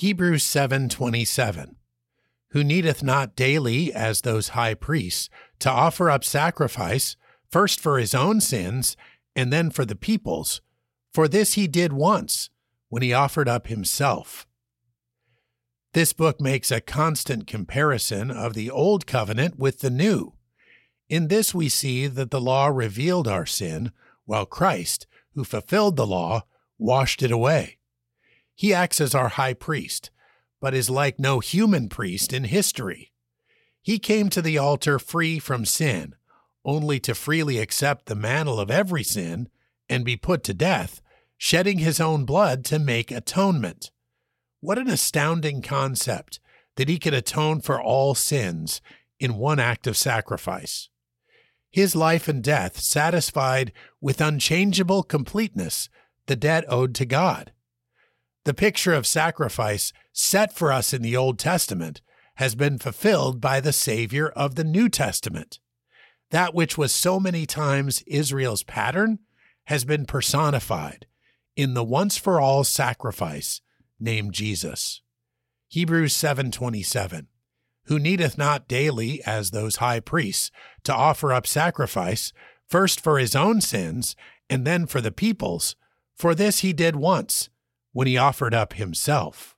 Hebrews 7:27 Who needeth not daily as those high priests to offer up sacrifice first for his own sins and then for the people's for this he did once when he offered up himself. This book makes a constant comparison of the Old Covenant with the New. In this, we see that the law revealed our sin, while Christ, who fulfilled the law, washed it away. He acts as our high priest, but is like no human priest in history. He came to the altar free from sin, only to freely accept the mantle of every sin and be put to death, shedding his own blood to make atonement. What an astounding concept that he could atone for all sins in one act of sacrifice. His life and death satisfied with unchangeable completeness the debt owed to God. The picture of sacrifice set for us in the Old Testament has been fulfilled by the Savior of the New Testament. That which was so many times Israel's pattern has been personified in the once for all sacrifice named Jesus. Hebrews 7:27 Who needeth not daily as those high priests to offer up sacrifice first for his own sins and then for the people's for this he did once when he offered up himself.